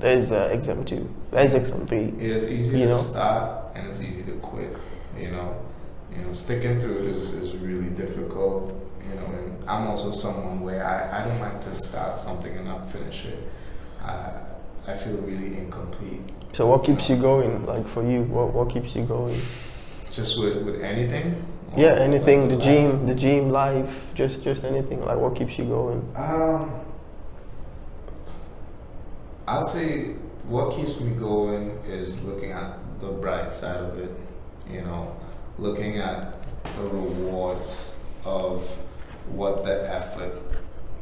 There's uh, exam two. There's exam three. Yeah, it's easy You to know? start and it's easy to quit. You know, you know, sticking through it is, is really difficult. You know, and I'm also someone where I, I don't like to start something and not finish it. I I feel really incomplete. So what keeps you going? Like for you, what what keeps you going? Just with, with anything. Yeah, anything. The like gym, the gym, life, just just anything. Like what keeps you going? Um, I'd say what keeps me going is looking at the bright side of it. You know, looking at the rewards of what the effort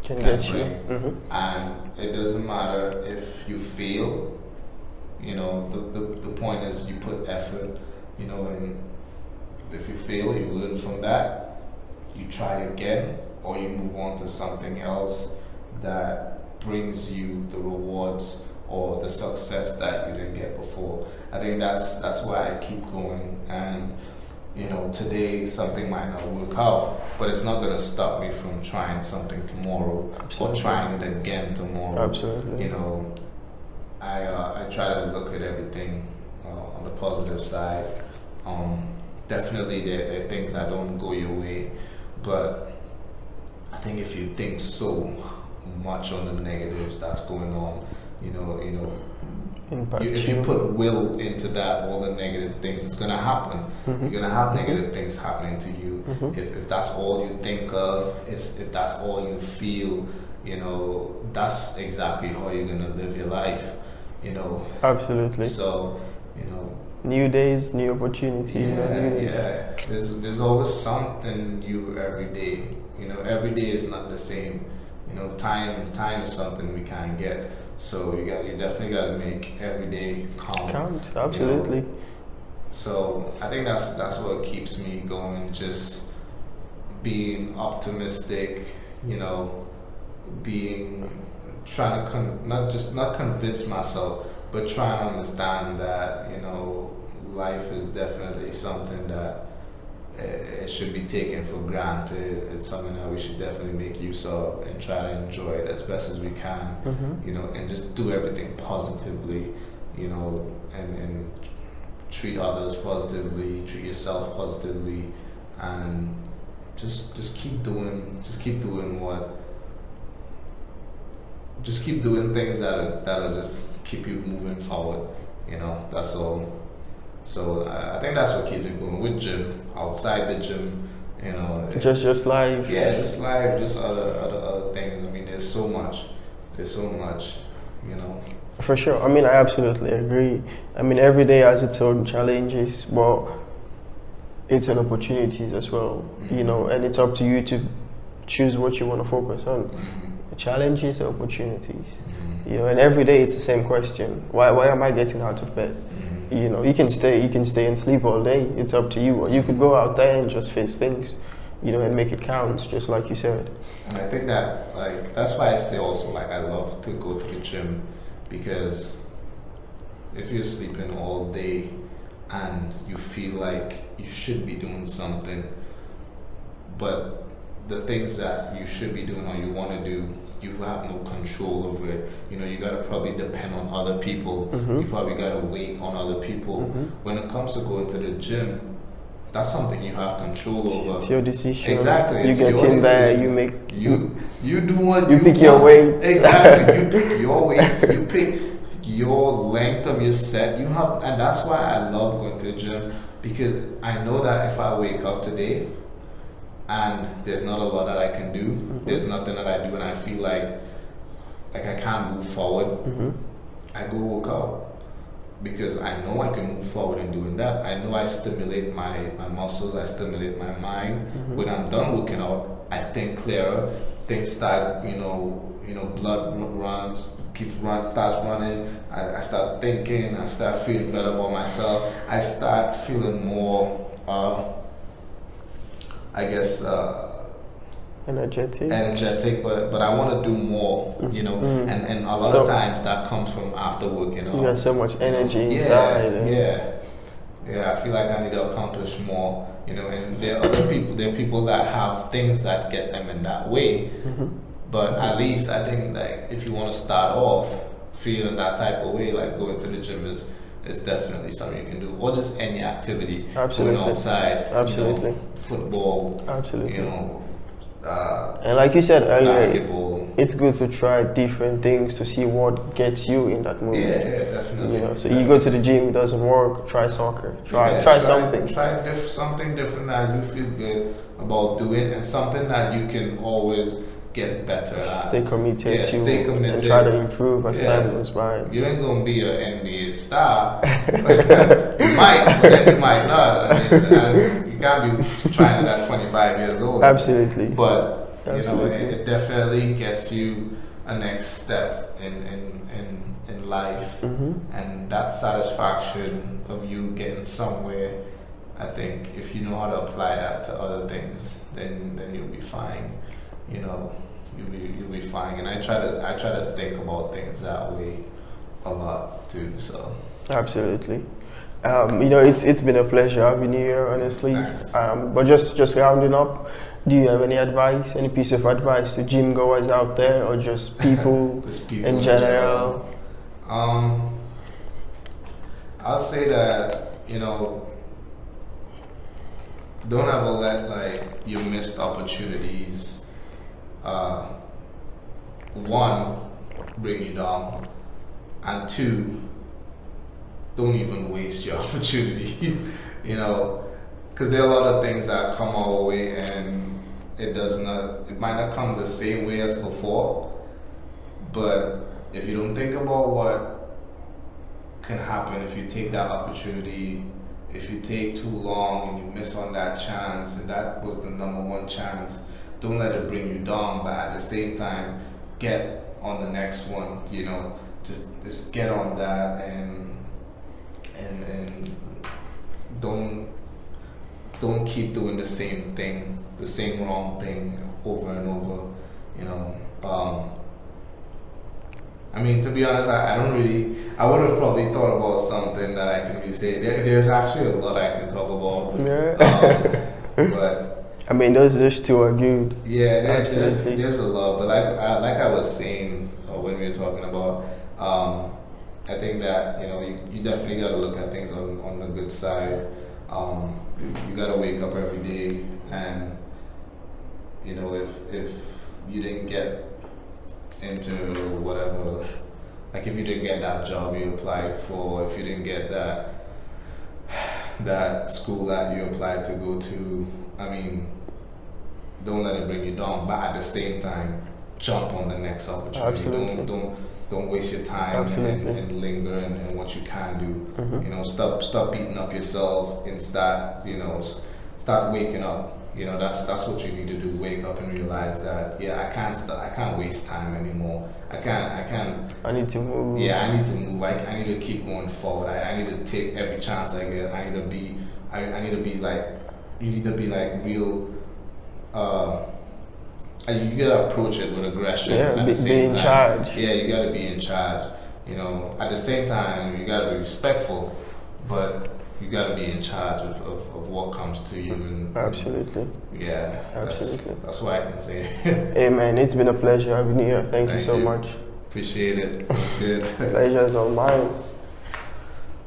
Can Can get you. bring. hmm and it doesn't matter if you fail you know the, the, the point is you put effort you know and if you fail you learn from that you try again or you move on to something else that brings you the rewards or the success that you didn't get before i think that's that's why i keep going and you know today something might not work out but it's not going to stop me from trying something tomorrow Absolutely. or trying it again tomorrow Absolutely. you know i uh, i try to look at everything uh, on the positive side um definitely there, there are things that don't go your way but i think if you think so much on the negatives that's going on you know you know Impact you, if you put will into that, all the negative things, it's gonna happen. Mhm. You're gonna have negative things happening to you. Mhm. If, if that's all you think of, is if that's all you feel, you know, that's exactly how you're gonna live your life. You know, Absolutely. so you know, New days, new opportunity. know, yeah, new- yeah. There's there's always something new every day. You know, every day is not the same. You know, time time is something we can't get. So you got you definitely got to make every day count. Count. Absolutely. So I think that's that's what keeps me going. Just being optimistic. You know, being trying to con- not just not convince myself, but trying to understand that you know life is definitely something that it, should be taken for granted. It's something that we should definitely make use of and try to enjoy it as best as we can. Mm-hmm. You know, and just do everything positively. You know, and and treat others positively, treat yourself positively, and just just keep doing just keep doing what just keep doing things that that'll just keep you moving forward. You know, that's all. So uh, I think that's what keeps me going with gym, outside the gym. You know, Just just life. yeah, just life, just other other other things. I mean, there's so much, there's so much. You know. For sure. I mean, I absolutely agree. I mean, every day has its own challenges, but it's an opportunities as well. You Mhm. know, and it's up to you to choose what you want to focus on. Mhm. Challenges, opportunities. Mhm. You know, and every day it's the same question: Why why am I getting out of bed? You know, you can stay you can stay and sleep all day. It's up to you. Or you could go out there and just face things. You know, and make it count, just like you said. And I think that like that's why I say also like I love to go to the gym because if you're sleeping all day and you feel like you should be doing something, but the things that you should be doing or you want to do, you have no control over it. You know, you gotta probably depend on other people. Mhm. You probably gotta wait on other people. Mhm. When it comes to going to the gym, that's something you have control over. It's your decision. Exactly, You it's get your in there. You make You you do what You you, pick your want. weights. Exactly. You *laughs* pick your weights. You pick your length of your set. You have, and that's why I love going to the gym because I know that if I wake up today and there's not a lot that I can do, Mm-hmm. there's nothing that I do, and I feel like like I can't move forward. Mhm. I go work out because I know I can move forward in doing that. I know I stimulate my, my muscles, I stimulate my mind. Mhm. When I'm done working out, I think clearer. Things start, you know, you know, blood runs, keeps run, starts running. I, I start thinking. I start feeling better about myself. I start feeling more, uh, I guess, uh, energetic. energetic, but but I want to do more, you know. Mhm. And and a lot So- of times that comes from after work, you know. you got so much energy yeah, inside. Yeah, yeah. I feel like I need to accomplish more, you know. And there are other people. There are people that have things that get them in that way. Mhm. But at least I think like if you want to start off feeling that type of way, like going to the gym is is definitely something you can do, or just any activity. Absolutely. Going outside. you know, Absolutely. football. Absolutely. You know. Uh, And like you said earlier, basketball. it's good to try different things to see what gets you in that Yeah, yeah, definitely. You know, so you go to the gym, it doesn't work, try soccer, try Yeah, try, something. Try diff- something different that you feel good about doing, and something that you can always get better at. Stay committed Yeah, to stay and committed. try to improve as Yeah. time goes by. You ain't gonna be an NBA star. *laughs* *laughs* you might, but you might not. I mean, I- you can't be trying it at 25 years old. Absolutely. But you know, it, it definitely gets you a next step in in in, in life. hmm and that satisfaction of you getting somewhere i think if you know how to apply that to other things then then you'll be fine you know you'll be you'll be fine and i try to i try to think about things that way a lot too so Absolutely. Um, you know, it's it's been a pleasure having you here, honestly. Thanks. Um, but just just rounding up, do you have any advice, any piece of advice to gym goers out there, or just *laughs* people Just people in general? Um, I'll say that you know, don't ever let like your missed opportunities, uh, one, bring you down, and two, don't even waste your *laughs* opportunities. you know, because there are a lot of things that come our way and it does not, it might not come the same way as before, but if you don't think about what can happen if you take that opportunity, if you take too long and you miss on that chance, and that was the number one chance, don't let it bring you down. But at the same time, get on the next one. You know, just just get on that and and and don't don't keep doing the same thing, the same wrong thing over and over. You know. Um, I mean, to be honest, I, I don't really. I would have probably thought about something that I can really say. There, there's actually a lot I can talk about. Yeah. Um, *laughs* but I mean, those those two are good. yeah, there, Absolutely. there's a lot. But like I, like I was saying uh, when we were talking about, um, I think that you know you, you definitely got to look at things on, on the good side. Um, you, you got to wake up every day, and you know if if you didn't get into whatever, like if you didn't get that job you applied for, if you didn't get that *sighs* that school that you applied to go to, I mean, don't let it bring you down. But at the same time, jump on the next opportunity. Absolutely. Don't don't don't waste your time and, Absolutely. and linger in, in what you can do. Mhm. You know, stop stop beating up yourself and start you know start waking up. You know, that's that's what you need to do. Wake up and realize that yeah, I can't st- I can't waste time anymore. I can't I can't I need to move. yeah, I need to move. I, I need to keep going forward. I, I need to take every chance I get. I need to be. I, I need to be like. You need to be like real. Uh, and you gotta approach it with aggression. Yeah, at be- the same be in time. charge. Yeah, you gotta be in charge. You know, at the same time, you gotta be respectful, but you gotta be in charge of, of, of what comes to you. And Absolutely. yeah, that's- Absolutely. That's, what I can say. *laughs* Hey man, it's been a pleasure having you here. Thank, you so you. much. Appreciate it. Good. *laughs* Pleasure's all mine.